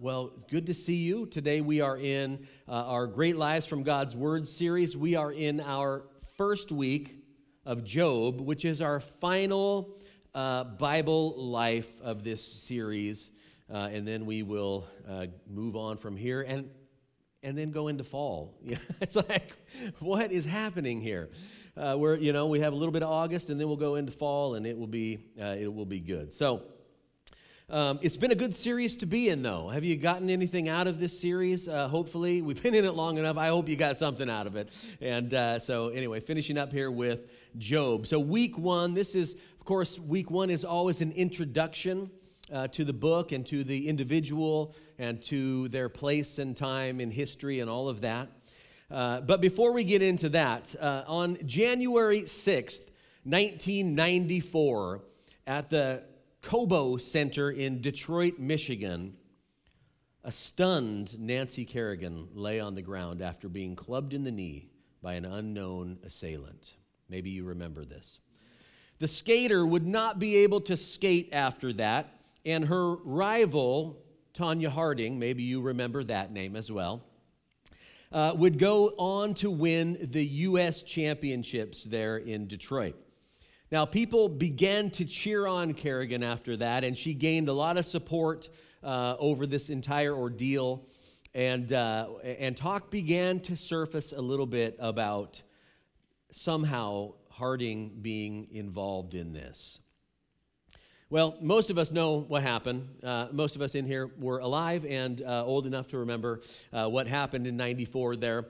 well, good to see you. Today we are in uh, our Great Lives from God's Word series. We are in our first week of Job, which is our final uh, Bible life of this series. Uh, and then we will uh, move on from here and, and then go into fall. it's like, what is happening here? Uh, where, you know, we have a little bit of August and then we'll go into fall and it will be, uh, it will be good. So, um, it's been a good series to be in, though. Have you gotten anything out of this series? Uh, hopefully, we've been in it long enough. I hope you got something out of it. And uh, so, anyway, finishing up here with Job. So, week one, this is, of course, week one is always an introduction uh, to the book and to the individual and to their place and time in history and all of that. Uh, but before we get into that, uh, on January 6th, 1994, at the Cobo Center in Detroit, Michigan, a stunned Nancy Kerrigan lay on the ground after being clubbed in the knee by an unknown assailant. Maybe you remember this. The skater would not be able to skate after that, and her rival, Tonya Harding, maybe you remember that name as well, uh, would go on to win the U.S. championships there in Detroit. Now, people began to cheer on Kerrigan after that, and she gained a lot of support uh, over this entire ordeal. And, uh, and talk began to surface a little bit about somehow Harding being involved in this. Well, most of us know what happened. Uh, most of us in here were alive and uh, old enough to remember uh, what happened in 94 there.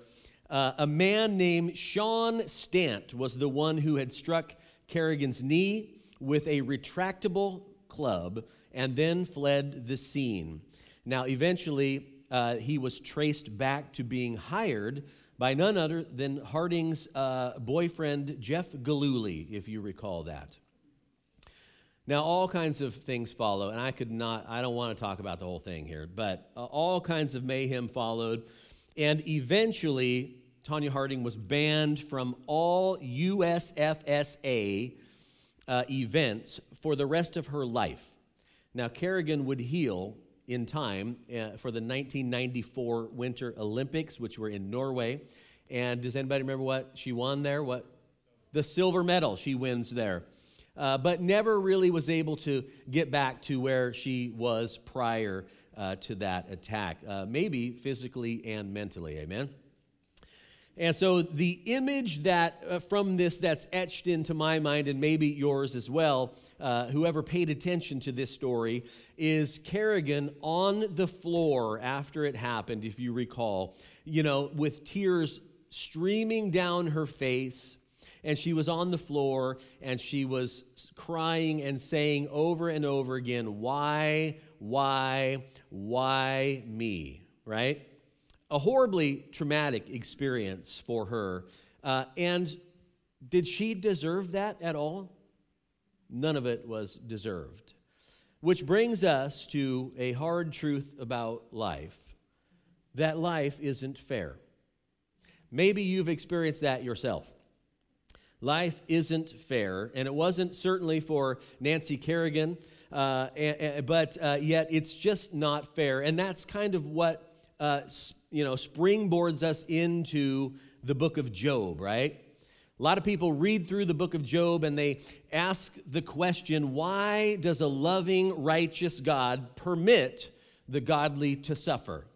Uh, a man named Sean Stant was the one who had struck Kerrigan's knee with a retractable club and then fled the scene. Now, eventually, uh, he was traced back to being hired by none other than Harding's uh, boyfriend, Jeff Gillooly, if you recall that. Now, all kinds of things follow, and I could not, I don't want to talk about the whole thing here, but uh, all kinds of mayhem followed. And eventually, Tonya Harding was banned from all USFSA uh, events for the rest of her life. Now, Kerrigan would heal in time uh, for the 1994 Winter Olympics, which were in Norway. And does anybody remember what she won there? What? The silver medal she wins there. Uh, but never really was able to get back to where she was prior uh, to that attack, uh, maybe physically and mentally. Amen? And so the image that uh, from this that's etched into my mind and maybe yours as well, uh, whoever paid attention to this story, is Kerrigan on the floor after it happened, if you recall, you know, with tears streaming down her face. And she was on the floor and she was crying and saying over and over again, Why, why, why me? Right? A horribly traumatic experience for her. Uh, and did she deserve that at all? None of it was deserved. Which brings us to a hard truth about life that life isn't fair. Maybe you've experienced that yourself. Life isn't fair, and it wasn't certainly for Nancy Kerrigan, uh, and, and, but uh, yet it's just not fair. And that's kind of what uh, you know, springboards us into the book of Job, right? A lot of people read through the book of Job and they ask the question why does a loving, righteous God permit the godly to suffer?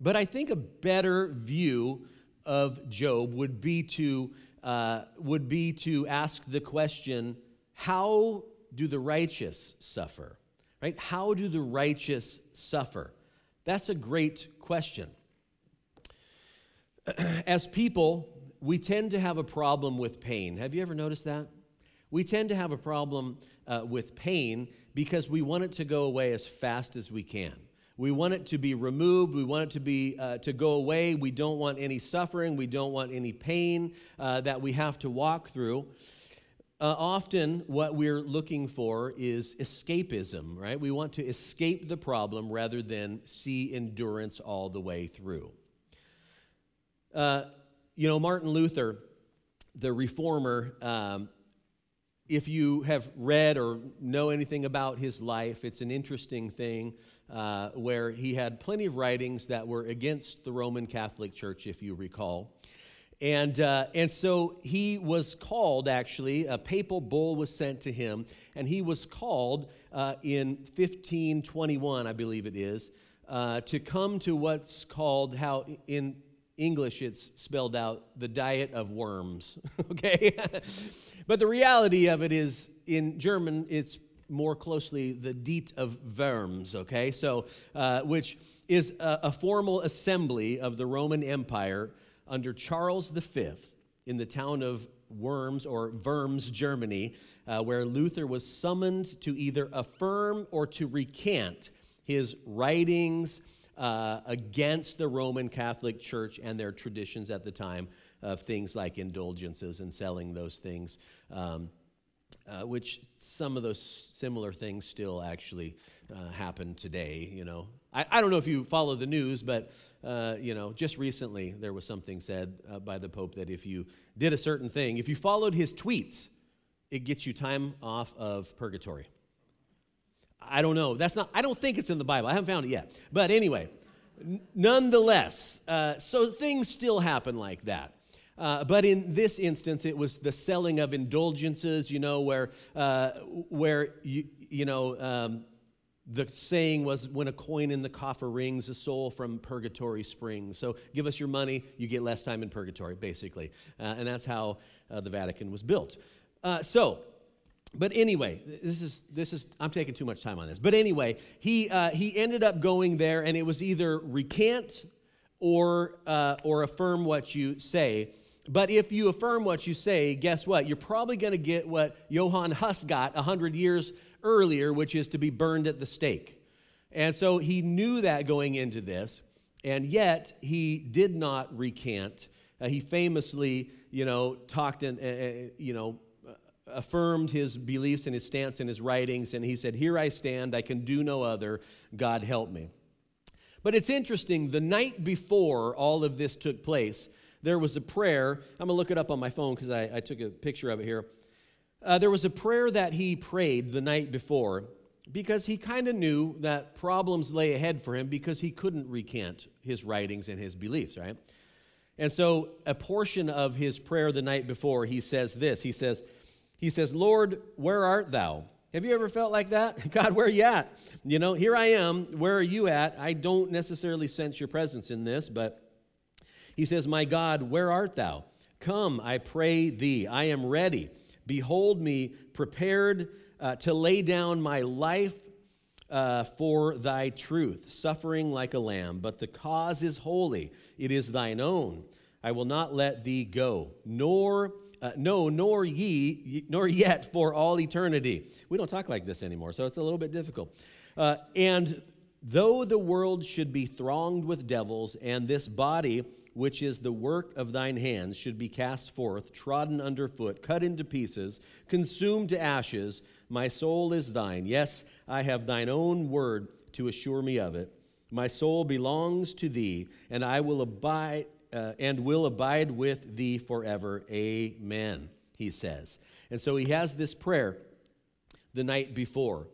But I think a better view of Job would be to, uh, would be to ask the question how do the righteous suffer? Right? How do the righteous suffer? That's a great question. As people, we tend to have a problem with pain. Have you ever noticed that? We tend to have a problem uh, with pain because we want it to go away as fast as we can. We want it to be removed. We want it to be uh, to go away. We don't want any suffering. We don't want any pain uh, that we have to walk through uh, often what we're looking for is escapism, right? We want to escape the problem rather than see endurance all the way through. Uh, you know, Martin Luther, the reformer, um, if you have read or know anything about his life, it's an interesting thing uh, where he had plenty of writings that were against the Roman Catholic Church, if you recall. And, uh, and so he was called, actually, a papal bull was sent to him, and he was called uh, in 1521, I believe it is, uh, to come to what's called, how in English it's spelled out, the diet of worms, okay? but the reality of it is, in German, it's more closely the Diet of Worms, okay? So, uh, which is a, a, formal assembly of the Roman Empire under Charles V in the town of Worms or Worms, Germany, uh, where Luther was summoned to either affirm or to recant his writings uh, against the Roman Catholic Church and their traditions at the time of things like indulgences and selling those things, um, uh, which some of those similar things still actually uh, happen today. You know, I, I, don't know if you follow the news, but uh, you know, just recently there was something said uh, by the Pope that if you did a certain thing, if you followed his tweets, it gets you time off of purgatory. I don't know. That's not. I don't think it's in the Bible. I haven't found it yet. But anyway, n- nonetheless, uh, so things still happen like that. Uh, but in this instance, it was the selling of indulgences. You know, where uh, where you you know. Um, the saying was when a coin in the coffer rings a soul from purgatory springs so give us your money you get less time in purgatory basically uh, and that's how uh, the vatican was built uh, so but anyway, this is this is I'm taking too much time on this. But anyway, he uh, he ended up going there, and it was either recant or uh, or affirm what you say. But if you affirm what you say, guess what? You're probably going to get what Johann Huss got hundred years earlier, which is to be burned at the stake. And so he knew that going into this, and yet he did not recant. Uh, he famously, you know, talked and uh, uh, you know affirmed his beliefs and his stance in his writings, and he said, Here I stand, I can do no other, God help me. But it's interesting, the night before all of this took place, there was a prayer. I'm going to look it up on my phone because I, I, took a picture of it here. Uh, there was a prayer that he prayed the night before because he kind of knew that problems lay ahead for him because he couldn't recant his writings and his beliefs, right? And so, a portion of his prayer the night before, he says this He says, he says, Lord, where art thou? Have you ever felt like that? God, where are you at? You know, here I am. Where are you at? I don't necessarily sense your presence in this, but he says, My God, where art thou? Come, I pray thee. I am ready. Behold me, prepared uh, to lay down my life uh, for thy truth, suffering like a lamb. But the cause is holy, it is thine own. I will not let thee go, nor uh, no, nor ye, nor yet for all eternity. We don't talk like this anymore, so it's a little bit difficult. Uh, and though the world should be thronged with devils, and this body, which is the work of thine hands, should be cast forth, trodden underfoot, cut into pieces, consumed to ashes, my soul is thine. Yes, I have thine own word to assure me of it. My soul belongs to thee, and I will abide uh, and will abide with thee forever. Amen, he says. And so he has this prayer the night before,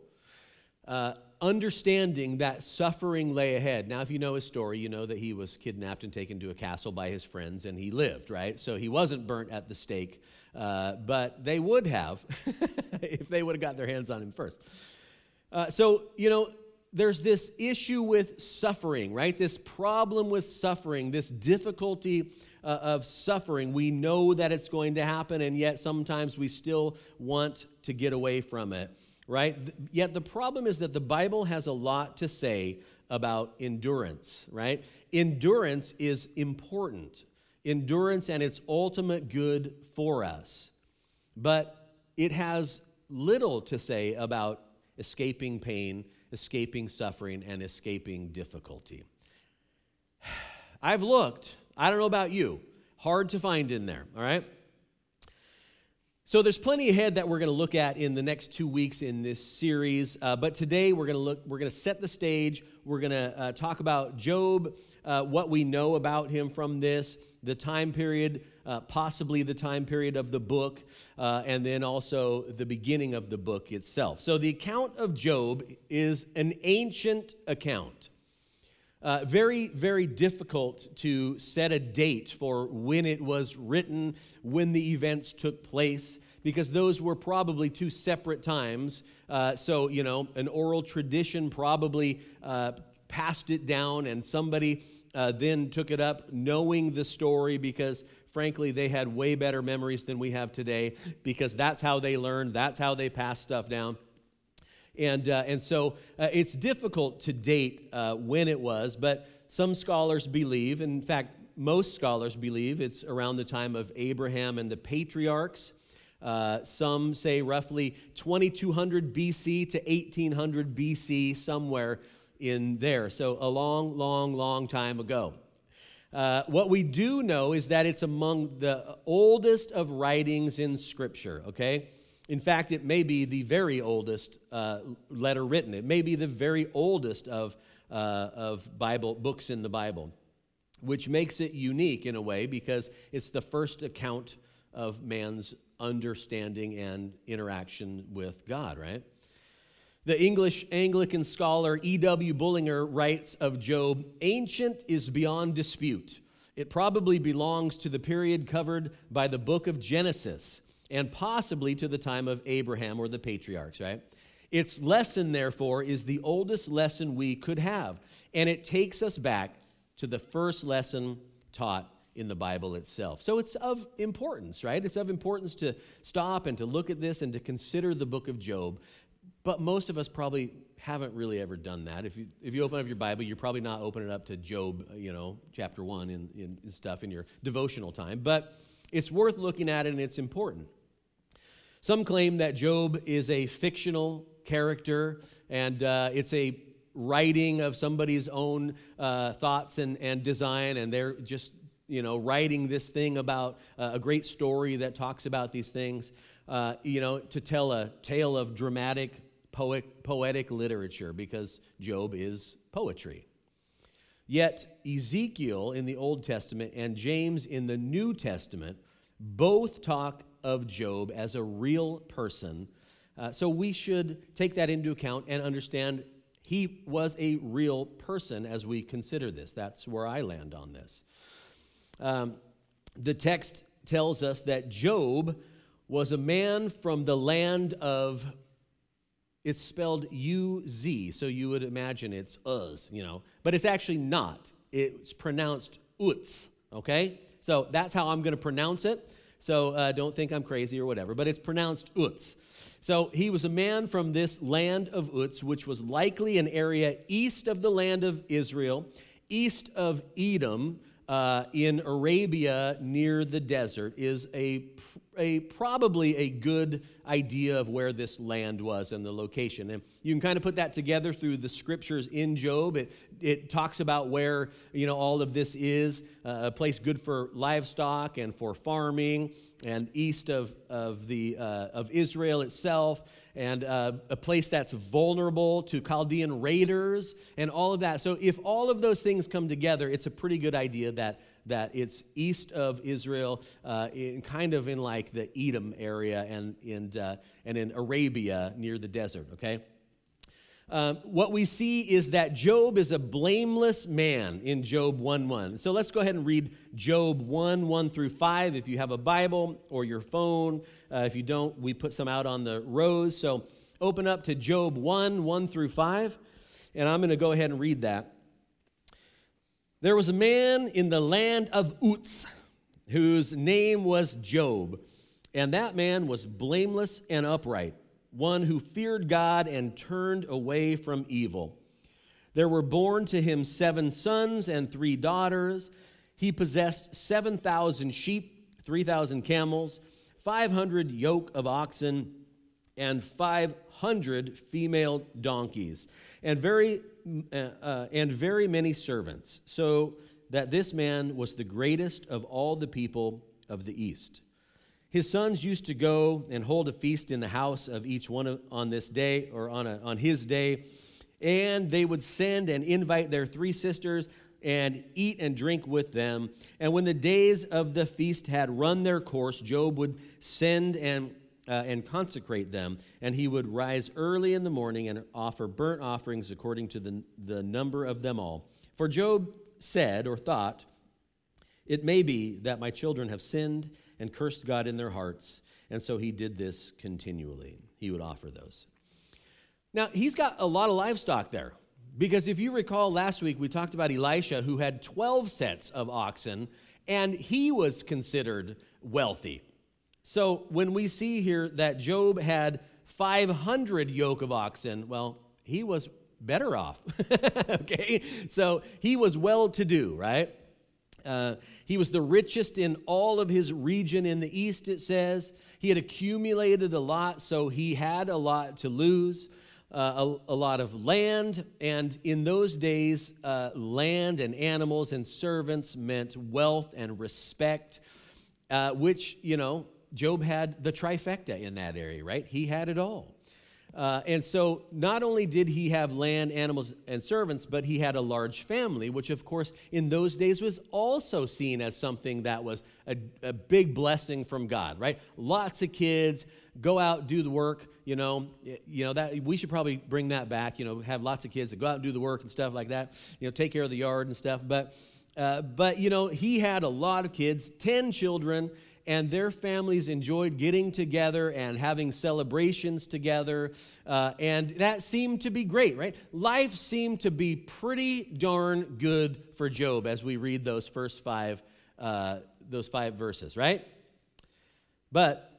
uh, understanding that suffering lay ahead. Now, if you know his story, you know that he was kidnapped and taken to a castle by his friends, and he lived, right? So he wasn't burnt at the stake, uh, but they would have if they would have got their hands on him first. Uh, so, you know, there's this issue with suffering, right? This problem with suffering, this difficulty uh, of suffering. We know that it's going to happen, and yet sometimes we still want to get away from it, right? Yet the problem is that the Bible has a lot to say about endurance, right? Endurance is important. Endurance and its ultimate good for us. But it has little to say about escaping pain escaping suffering and escaping difficulty. I've looked, I don't know about you, hard to find in there, all right? So there's plenty ahead that we're going to look at in the next two weeks in this series. Uh, but today we're going to look. We're going to set the stage. We're going to uh, talk about Job, uh, what we know about him from this, the time period, uh, possibly the time period of the book, uh, and then also the beginning of the book itself. So the account of Job is an ancient account. Uh, very, very difficult to set a date for when it was written, when the events took place, because those were probably two separate times. Uh, so, you know, an oral tradition probably uh, passed it down, and somebody uh, then took it up knowing the story because frankly, they had way better memories than we have today because that's how they learned, that's how they passed stuff down. And, uh, and so uh, it's difficult to date uh, when it was, but some scholars believe, in fact, most scholars believe it's around the time of Abraham and the patriarchs. Uh, some say roughly 2200 BC to 1800 BC, somewhere in there. So a long, long, long time ago. Uh, what we do know is that it's among the oldest of writings in Scripture, okay? In fact, it may be the very oldest uh, letter written. It may be the very oldest of, uh, of Bible books in the Bible, which makes it unique in a way because it's the first account of man's understanding and interaction with God, right? The English Anglican scholar E.W. Bullinger writes of Job Ancient is beyond dispute. It probably belongs to the period covered by the book of Genesis and possibly to the time of Abraham or the patriarchs, right? Its lesson, therefore, is the oldest lesson we could have, and it takes us back to the first lesson taught in the Bible itself. So it's of importance, right? It's of importance to stop and to look at this and to consider the book of Job. But most of us probably haven't really ever done that. If you, if you open up your Bible, you're probably not opening it up to Job, uh, you know, chapter one and, and stuff in your devotional time. But it's worth looking at it and it's important. Some claim that Job is a fictional character and uh, it's a writing of somebody's own uh, thoughts and, and design, and they're just you know writing this thing about uh, a great story that talks about these things. Uh, you know, to tell a tale of dramatic poet, poetic literature because Job is poetry. Yet Ezekiel in the Old Testament and James in the New Testament both talk of Job as a real person. Uh, so we should take that into account and understand he was a real person as we consider this. That's where I land on this. Um, the text tells us that Job was a man from the land of, it's spelled U Z, so you would imagine it's Uz, you know, but it's actually not. It's pronounced Utz, okay? So that's how I'm going to pronounce it. So uh, don't think I'm crazy or whatever, but it's pronounced Utz. So he was a man from this land of Utz, which was likely an area east of the land of Israel, east of Edom, uh, in Arabia near the desert, is a a, probably a good idea of where this land was and the location. And you can kind of put that together through the scriptures in Job. It, it talks about where you know all of this is uh, a place good for livestock and for farming, and east of, of, the, uh, of Israel itself, and uh, a place that's vulnerable to Chaldean raiders, and all of that. So, if all of those things come together, it's a pretty good idea that that it's east of Israel, uh, in, kind of in like the Edom area and, in, uh, and in Arabia near the desert, okay? Um, what we see is that Job is a blameless man in Job 1 1. So let's go ahead and read Job 1 1 through 5 if you have a Bible or your phone. Uh, if you don't, we put some out on the rows. So open up to Job 1 1 through 5, and I'm going to go ahead and read that. There was a man in the land of Uz whose name was Job, and that man was blameless and upright, one who feared God and turned away from evil. There were born to him seven sons and three daughters. He possessed 7,000 sheep, 3,000 camels, 500 yoke of oxen, and 500 female donkeys, and very uh, uh, and very many servants, so that this man was the greatest of all the people of the East. His sons used to go and hold a feast in the house of each one on this day or on, a, on his day, and they would send and invite their three sisters and eat and drink with them. And when the days of the feast had run their course, Job would send and uh, and consecrate them, and he would rise early in the morning and offer burnt offerings according to the, the number of them all. For Job said or thought, It may be that my children have sinned and cursed God in their hearts. And so he did this continually. He would offer those. Now, he's got a lot of livestock there. Because if you recall last week, we talked about Elisha, who had 12 sets of oxen, and he was considered wealthy. So when we see here that Job had 500 yoke of oxen, well, he was better off. okay? So he was well to do, right? Uh, he was the richest in all of his region in the east, it says. He had accumulated a lot, so he had a lot to lose. Uh, a, a, lot of land, and in those days, uh, land and animals and servants meant wealth and respect, uh, which, you know, Job had the trifecta in that area, right? He had it all. Uh, and so, not only did he have land, animals, and servants, but he had a large family, which, of course, in those days was also seen as something that was a, a big blessing from God, right? Lots of kids go out, do the work. You know, you know that we should probably bring that back. You know, have lots of kids that go out and do the work and stuff like that. You know, take care of the yard and stuff. But, uh, but you know, he had a lot of kids, ten children, and their families enjoyed getting together and having celebrations together. Uh, and that seemed to be great, right? Life seemed to be pretty darn good for Job as we read those first five, uh, those five verses, right? But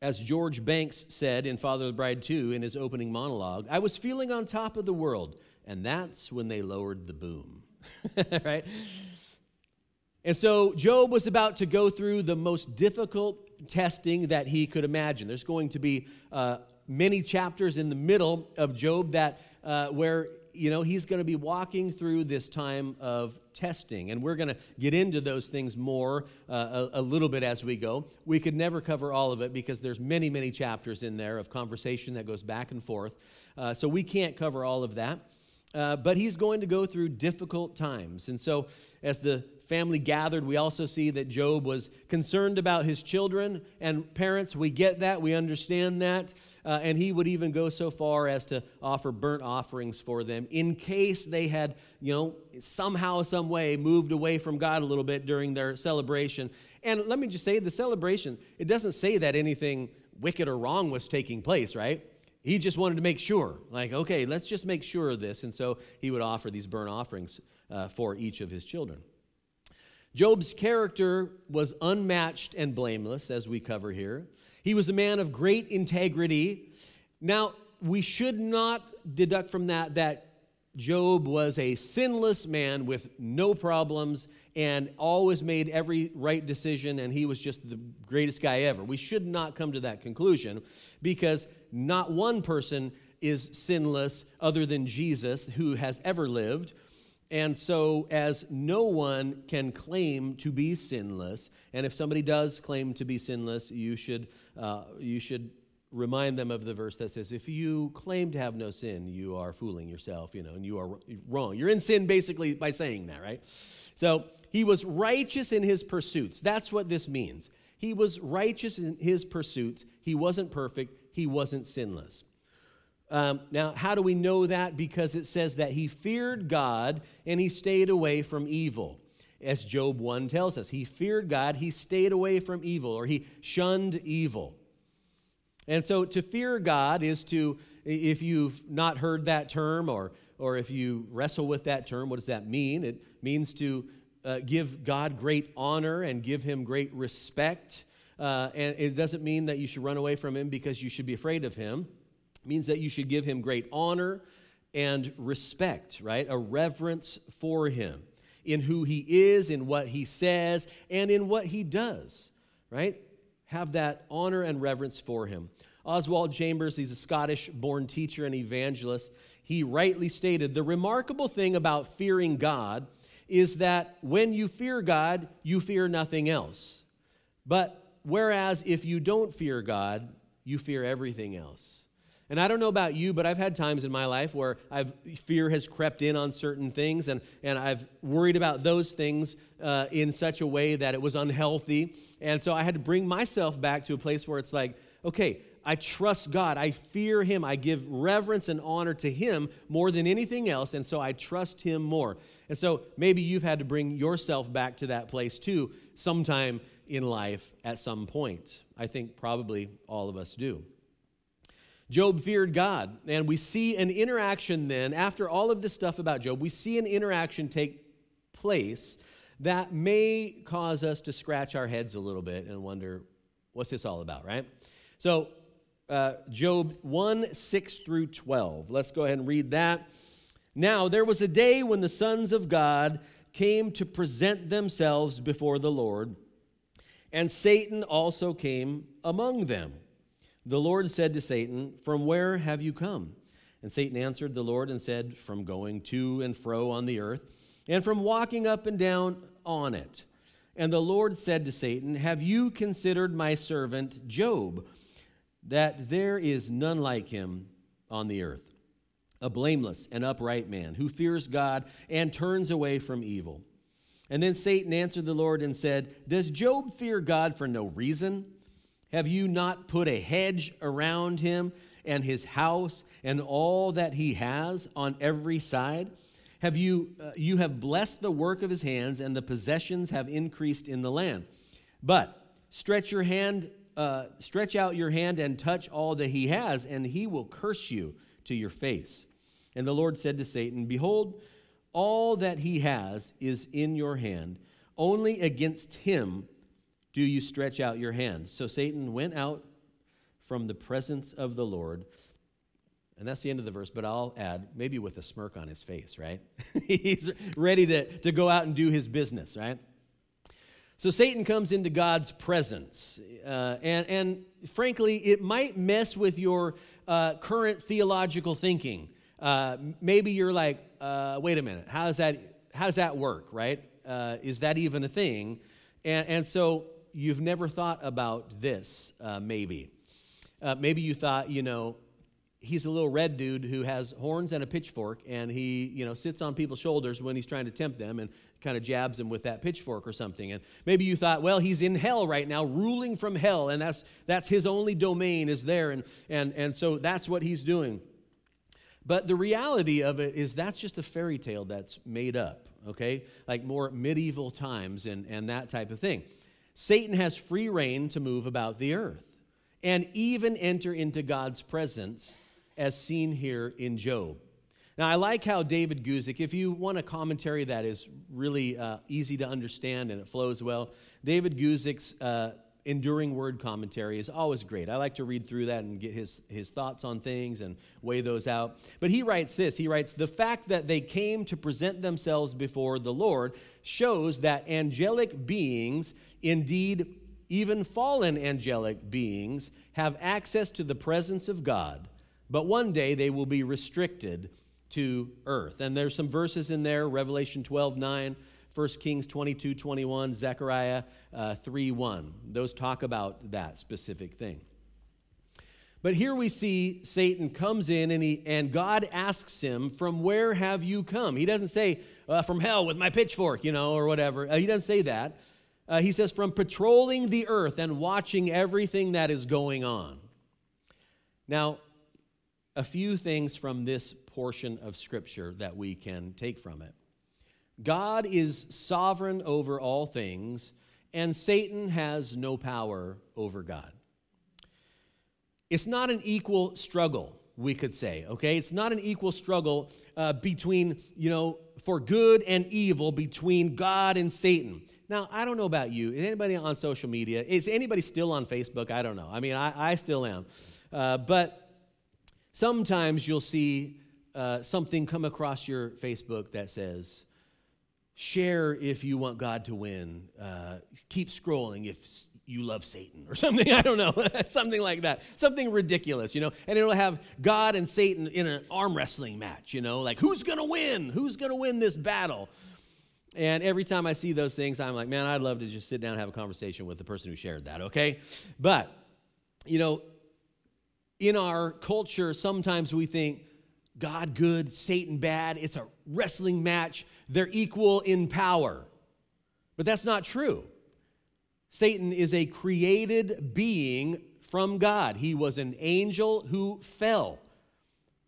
as George Banks said in Father of the Bride 2 in his opening monologue, I was feeling on top of the world, and that's when they lowered the boom. right? And so Job was about to go through the most difficult testing that he could imagine. There's going to be uh, many chapters in the middle of Job that uh, where you know he's going to be walking through this time of testing, and we're going to get into those things more uh, a, a, little bit as we go. We could never cover all of it because there's many, many chapters in there of conversation that goes back and forth. Uh, so we can't cover all of that. Uh, but he's going to go through difficult times. And so, as the family gathered, we also see that Job was concerned about his children and parents. We get that, we understand that. Uh, and he would even go so far as to offer burnt offerings for them in case they had, you know, somehow, some way moved away from God a little bit during their celebration. And let me just say the celebration, it doesn't say that anything wicked or wrong was taking place, right? He just wanted to make sure, like, okay, let's just make sure of this. And so he would offer these burnt offerings uh, for each of his children. Job's character was unmatched and blameless, as we cover here. He was a man of great integrity. Now, we should not deduct from that that Job was a sinless man with no problems and always made every right decision and he was just the greatest guy ever. We should not come to that conclusion because not one person is sinless other than Jesus who has ever lived. And so, as no one can claim to be sinless, and if somebody does claim to be sinless, you should, uh, you should remind them of the verse that says, If you claim to have no sin, you are fooling yourself, you know, and you are wrong. You're in sin basically by saying that, right? So, he was righteous in his pursuits. That's what this means. He was righteous in his pursuits. He wasn't perfect, he wasn't sinless. Um, now, how do we know that? Because it says that he feared God and he stayed away from evil. As Job 1 tells us, he feared God, he stayed away from evil, or he shunned evil. And so to fear God is to, if you've not heard that term or, or if you wrestle with that term, what does that mean? It means to uh, give God great honor and give him great respect. Uh, and it doesn't mean that you should run away from him because you should be afraid of him means that you should give him great honor and respect, right? A reverence for him in who he is, in what he says, and in what he does, right? Have that honor and reverence for him. Oswald Chambers, he's a Scottish born teacher and evangelist. He rightly stated the remarkable thing about fearing God is that when you fear God, you fear nothing else. But whereas if you don't fear God, you fear everything else. And I don't know about you, but I've had times in my life where I've, fear has crept in on certain things, and, and I've worried about those things uh, in such a way that it was unhealthy. And so I had to bring myself back to a place where it's like, okay, I trust God. I fear Him. I give reverence and honor to Him more than anything else. And so I trust Him more. And so maybe you've had to bring yourself back to that place too, sometime in life at some point. I think probably all of us do. Job feared God. And we see an interaction then, after all of this stuff about Job, we see an interaction take place that may cause us to scratch our heads a little bit and wonder, what's this all about, right? So uh, Job 1 6 through 12. Let's go ahead and read that. Now, there was a day when the sons of God came to present themselves before the Lord, and Satan also came among them. The Lord said to Satan, From where have you come? And Satan answered the Lord and said, From going to and fro on the earth, and from walking up and down on it. And the Lord said to Satan, Have you considered my servant Job? that there is none like him on the earth, a blameless and upright man who fears God and turns away from evil. And then Satan answered the Lord and said, Does Job fear God for no reason? Have you not put a hedge around him and his house and all that he has on every side? Have you, uh, you have blessed the work of his hands, and the possessions have increased in the land. But stretch your hand uh, stretch out your hand and touch all that he has, and he will curse you to your face. And the Lord said to Satan, Behold, all that he has is in your hand. Only against him do you stretch out your hand. So Satan went out from the presence of the Lord. And that's the end of the verse, but I'll add, maybe with a smirk on his face, right? He's ready to, to go out and do his business, right? So Satan comes into God's presence. Uh, and, and frankly, it might mess with your uh, current theological thinking. Uh, maybe you're like, uh, wait a minute, how does that, how does that work, right? Uh, is that even a thing? And, and so you've never thought about this, uh, maybe. maybe you thought, you know, he's a little red dude who has horns and a pitchfork and he you know sits on people's shoulders when he's trying to tempt them and kind of jabs them with that pitchfork or something. And maybe you thought well he's in hell right now ruling from hell and that's that's his only domain is there and and and so that's what he's doing. But the reality of it is that's just a fairy tale that's made up okay? Like more medieval times and and that type of thing satan has free reign to move about the earth and even enter into god's presence as seen here in Job. Now, I like how David Guzik, if you want a commentary that is really uh, easy to understand and it flows well, David Guzik's uh, enduring word commentary is always great. I like to read through that and get his, his thoughts on things and weigh those out. But he writes this He writes, The fact that they came to present themselves before the Lord shows that angelic beings, indeed, even fallen angelic beings, have access to the presence of God but one day they will be restricted to earth. And there's some verses in there Revelation 12 9, 1 Kings 22 21, Zechariah uh, 3 1. Those talk about that specific thing. But here we see Satan comes in and, he, and God asks him, From where have you come? He doesn't say, uh, From hell with my pitchfork, you know, or whatever. Uh, he doesn't say that. Uh, he says, From patrolling the earth and watching everything that is going on. Now, a few things from this portion of Scripture that we can take from it. God is sovereign over all things, and Satan has no power over God. It's not an equal struggle, we could say, okay? It's not an equal struggle uh, between, you know, for good and evil between God and Satan. Now, I don't know about you. Is anybody on social media? Is anybody still on Facebook? I don't know. I mean, I, I still am. Uh, but Sometimes you'll see uh, something come across your Facebook that says, share if you want God to win, uh, keep scrolling if you love Satan or something. I don't know. something like that. Something ridiculous, you know. And it'll have God and Satan in an arm wrestling match, you know, like who's going to win? Who's going to win this battle? And every time I see those things, I'm like, man, I'd love to just sit down and have a conversation with the person who shared that, okay? But, you know, in our culture, sometimes we think God good, Satan bad. It's a wrestling match. They're equal in power. But that's not true. Satan is a created being from God. He was an angel who fell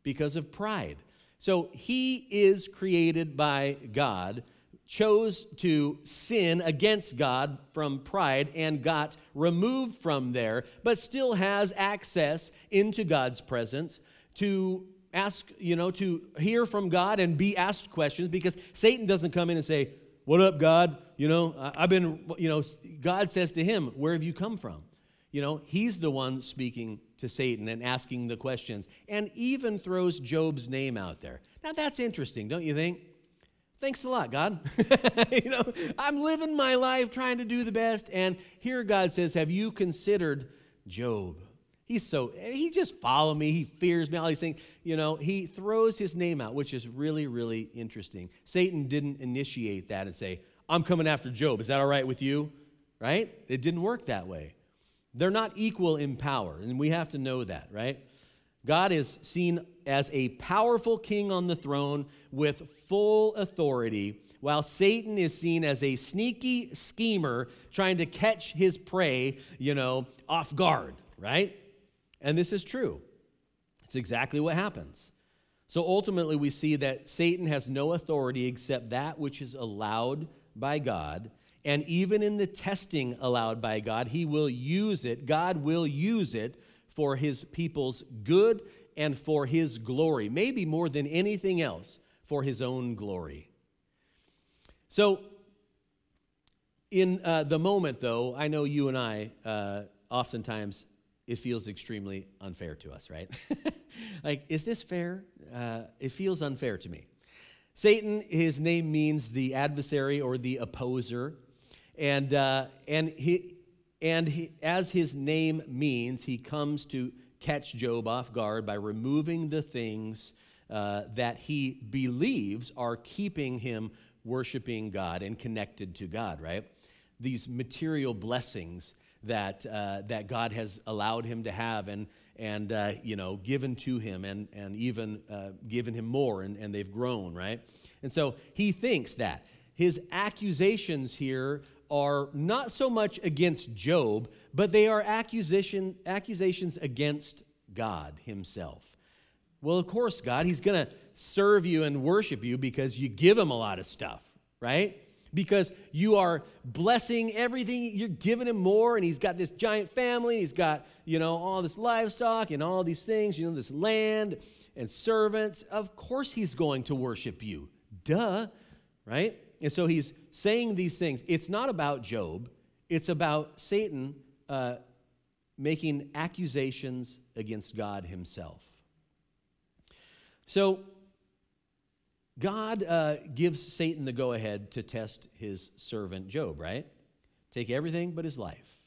because of pride. So he is created by God, chose to sin against God from pride, and got removed from there, but still has access into God's presence to ask, you know, to hear from God and be asked questions because Satan doesn't come in and say, What up, God? You know, I've been, you know, God says to him, Where have you come from? You know, he's the one speaking to Satan and asking the questions and even throws Job's name out there. Now, that's interesting, don't you think? Thanks a lot, God. you know, I'm living my life trying to do the best. And here God says, Have you considered Job? He's so, he just follow me. He fears me, all these things. You know, he throws his name out, which is really, really interesting. Satan didn't initiate that and say, I'm coming after Job. Is that all right with you? Right? It didn't work that way. They're not equal in power, and we have to know that, right? God is seen as a powerful king on the throne with full authority, while Satan is seen as a sneaky schemer trying to catch his prey, you know, off guard, right? And this is true. It's exactly what happens. So ultimately, we see that Satan has no authority except that which is allowed by God. And even in the testing allowed by God, he will use it, God will use it for his people's good and for his glory, maybe more than anything else, for his own glory. So, in uh, the moment, though, I know you and I uh, oftentimes it feels extremely unfair to us, right? like, is this fair? Uh, it feels unfair to me. Satan, his name means the adversary or the opposer. And, uh, and, he, and he, as his name means, he comes to catch Job off guard by removing the things uh, that he believes are keeping him worshiping God and connected to God, right? These material blessings that, uh, that God has allowed him to have and, and uh, you know, given to him and, and even uh, given him more, and, and they've grown, right? And so he thinks that. His accusations here are not so much against Job, but they are accusation, accusations against God himself. Well, of course, God, he's going to serve you and worship you because you give him a lot of stuff, right? Because you are blessing everything. You're giving him more, and he's got this giant family. He's got, you know, all this livestock and all these things, you know, this land and servants. Of course, he's going to worship you. Duh, right? And so he's saying these things. It's not about Job, it's about Satan uh, making accusations against God himself. So God uh, gives Satan the go ahead to test his servant Job, right? Take everything but his life.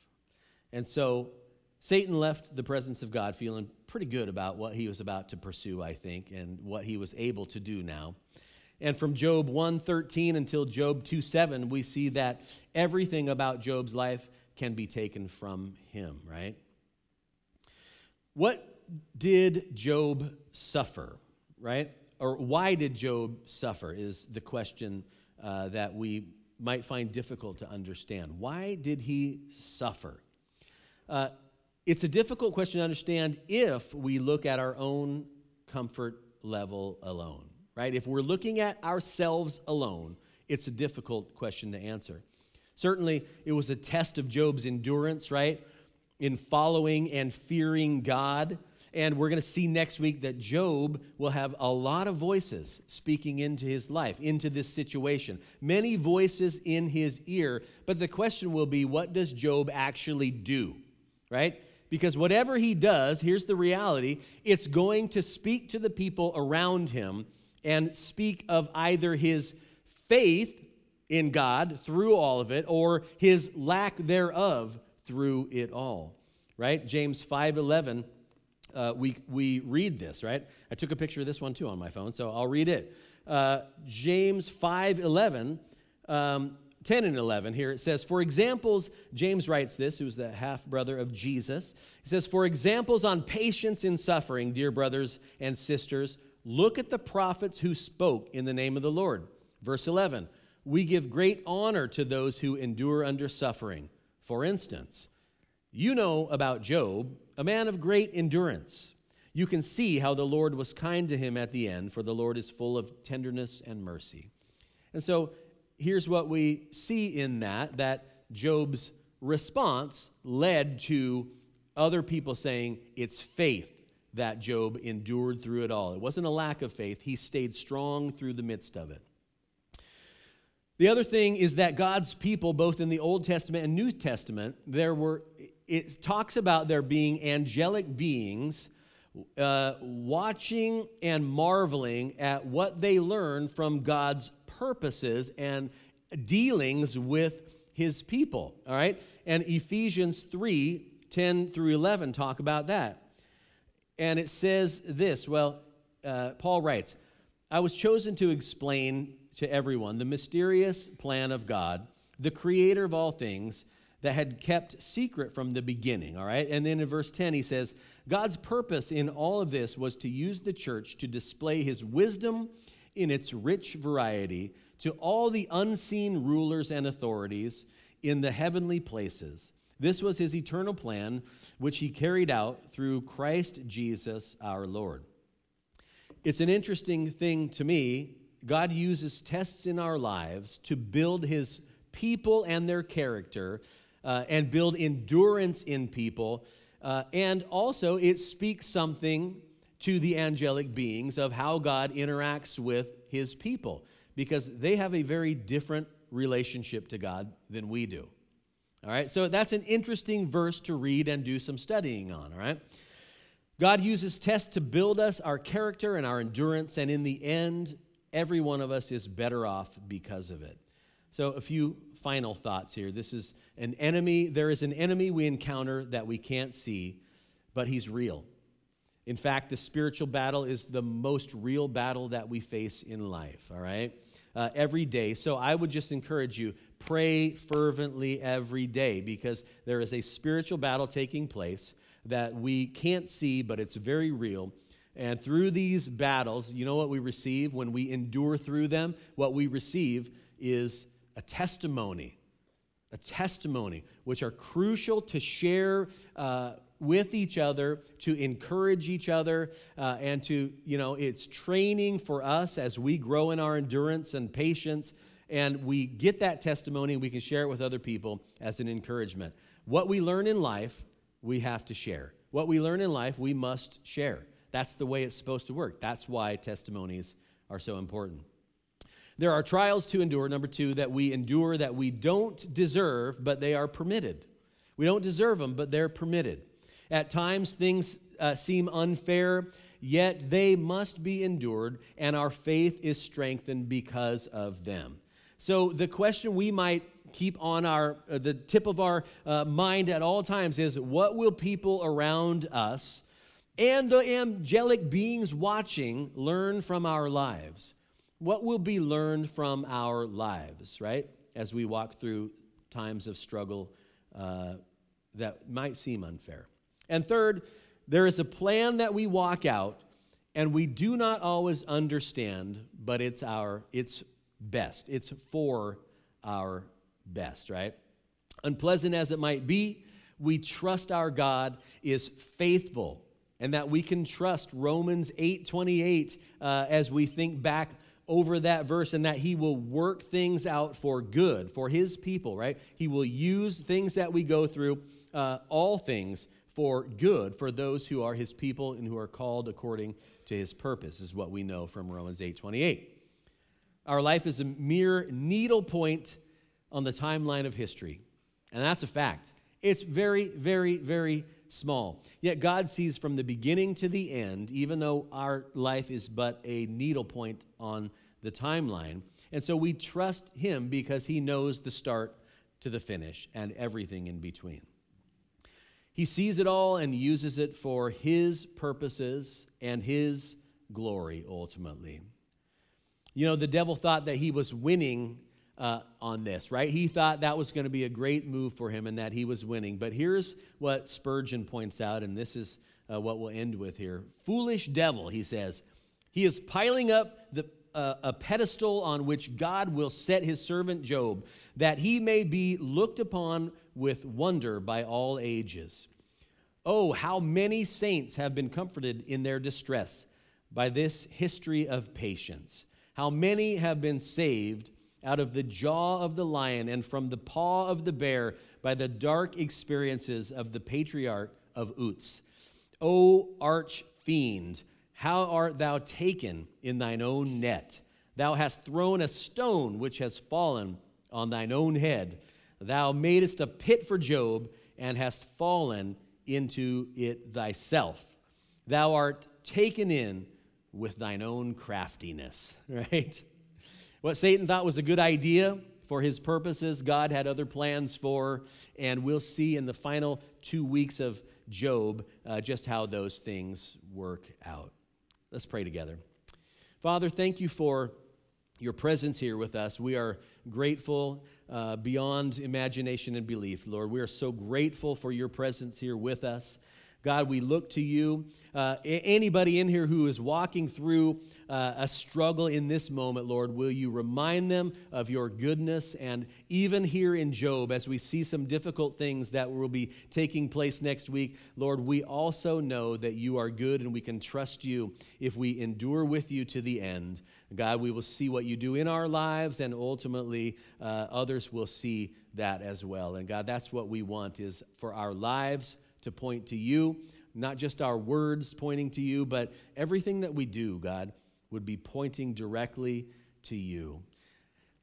And so Satan left the presence of God feeling pretty good about what he was about to pursue, I think, and what he was able to do now. And from Job 1:13 until Job 2:7, we see that everything about Job's life can be taken from him, right? What did Job suffer, right? Or why did Job suffer is the question uh, that we might find difficult to understand. Why did he suffer? Uh, it's a difficult question to understand if we look at our own comfort level alone, right? If we're looking at ourselves alone, it's a difficult question to answer. Certainly, it was a test of Job's endurance, right? In following and fearing God. And we're going to see next week that Job will have a lot of voices speaking into his life, into this situation. Many voices in his ear. But the question will be what does Job actually do? Right? Because whatever he does, here's the reality it's going to speak to the people around him and speak of either his faith in God through all of it or his lack thereof through it all. Right? James 5:11 uh, we, we read this, right? I took a picture of this one too on my phone, so I'll read it. Uh, James 5.11 um, 10 and 11 here it says for examples james writes this who's the half brother of jesus he says for examples on patience in suffering dear brothers and sisters look at the prophets who spoke in the name of the lord verse 11 we give great honor to those who endure under suffering for instance you know about job a man of great endurance you can see how the lord was kind to him at the end for the lord is full of tenderness and mercy and so here's what we see in that that Job's response led to other people saying it's faith that Job endured through it all. It wasn't a lack of faith, he stayed strong through the midst of it. The other thing is that God's people, both in the Old Testament and New Testament, there were, it talks about there being angelic beings uh, watching and marveling at what they learn from God's purposes and dealings with his people. All right? And Ephesians 3 10 through 11 talk about that. And it says this well, uh, Paul writes, I was chosen to explain to everyone the mysterious plan of God, the creator of all things that had kept secret from the beginning. All right? And then in verse 10, he says, God's purpose in all of this was to use the church to display his wisdom in its rich variety to all the unseen rulers and authorities in the heavenly places. This was his eternal plan, which he carried out through Christ Jesus our Lord. It's an interesting thing to me. God uses tests in our lives to build his people and their character uh, and build endurance in people. Uh, and also, it speaks something to the angelic beings of how God interacts with his people because they have a very different relationship to God than we do. All right, so that's an interesting verse to read and do some studying on, all right? God uses tests to build us, our character, and our endurance, and in the end, every one of us is better off because of it. So, a few final thoughts here. This is an enemy, there is an enemy we encounter that we can't see, but he's real. In fact, the spiritual battle is the most real battle that we face in life, all right? Uh, every day. So I would just encourage you pray fervently every day because there is a spiritual battle taking place that we can't see, but it's very real. And through these battles, you know what we receive when we endure through them? What we receive is a testimony. A testimony, which are crucial to share uh, with each other, to encourage each other, uh, and to, you know, it's training for us as we grow in our endurance and patience. And we get that testimony, we can share it with other people as an encouragement. What we learn in life, we have to share. What we learn in life, we must share. That's the way it's supposed to work. That's why testimonies are so important. There are trials to endure, number two, that we endure that we don't deserve, but they are permitted. We don't deserve them, but they're permitted. At times, things uh, seem unfair, yet they must be endured, and our faith is strengthened because of them. So, the question we might keep on our uh, the tip of our uh, mind at all times is what will people around us and the angelic beings watching learn from our lives what will be learned from our lives right as we walk through times of struggle uh, that might seem unfair and third, there is a plan that we walk out and we do not always understand, but it's our it's best. It's for our best, right? Unpleasant as it might be, we trust our God is faithful and that we can trust Romans 8:28 uh, as we think back over that verse and that he will work things out for good for his people, right? He will use things that we go through, uh, all things for good for those who are his people and who are called according to his purpose is what we know from Romans 8:28. Our life is a mere needle point on the timeline of history. And that's a fact. It's very very very small. Yet God sees from the beginning to the end even though our life is but a needle point on the timeline. And so we trust him because he knows the start to the finish and everything in between. He sees it all and uses it for his purposes and his glory ultimately. You know, the devil thought that he was winning uh, on this, right? He thought that was going to be a great move for him and that he was winning. But here's what Spurgeon points out, and this is uh, what we'll end with here. Foolish devil, he says. He is piling up the, uh, a pedestal on which God will set his servant Job, that he may be looked upon with wonder by all ages. Oh, how many saints have been comforted in their distress by this history of patience. How many have been saved out of the jaw of the lion and from the paw of the bear by the dark experiences of the patriarch of Uz. O arch fiend, how art thou taken in thine own net? Thou hast thrown a stone which has fallen on thine own head. Thou madest a pit for Job and hast fallen into it thyself. Thou art taken in with thine own craftiness, right? What Satan thought was a good idea for his purposes, God had other plans for, and we'll see in the final two weeks of Job uh, just how those things work out. Let's pray together. Father, thank you for your presence here with us. We are grateful uh, beyond imagination and belief, Lord. We are so grateful for your presence here with us. God, we look to you. Uh, anybody in here who is walking through uh, a struggle in this moment, Lord, will you remind them of your goodness? And even here in Job, as we see some difficult things that will be taking place next week, Lord, we also know that you are good and we can trust you if we endure with you to the end. God, we will see what you do in our lives, and ultimately, uh, others will see that as well. And God, that's what we want is for our lives to point to you, not just our words pointing to you, but everything that we do, God, would be pointing directly to you.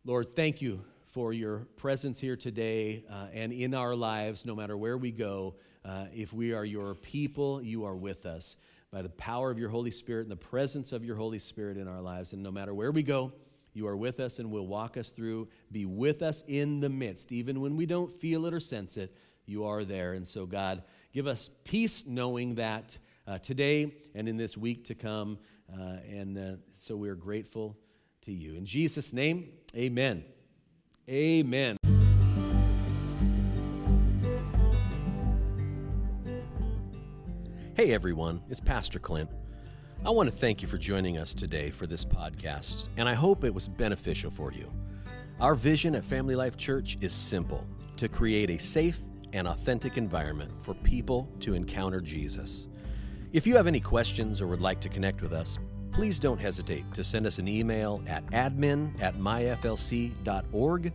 Lord, thank you for your presence here today uh, and in our lives, no matter where we go. Uh, if we are your people, you are with us by the power of your Holy Spirit and the presence of your Holy Spirit in our lives. And no matter where we go, you are with us and will walk us through, be with us in the midst. Even when we don't feel it or sense it, you are there. And so, God, Give us peace knowing that uh, today and in this week to come. Uh, and uh, so we're grateful to you. In Jesus' name, amen. Amen. Hey everyone, it's Pastor Clint. I want to thank you for joining us today for this podcast, and I hope it was beneficial for you. Our vision at Family Life Church is simple to create a safe and authentic environment for people to encounter Jesus. If you have any questions or would like to connect with us, please don't hesitate to send us an email at admin at myflc.org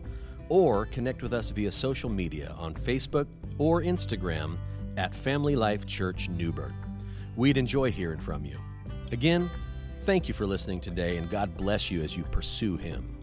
or connect with us via social media on Facebook or Instagram at Family Life Church Newberg. We'd enjoy hearing from you. Again, thank you for listening today, and God bless you as you pursue Him.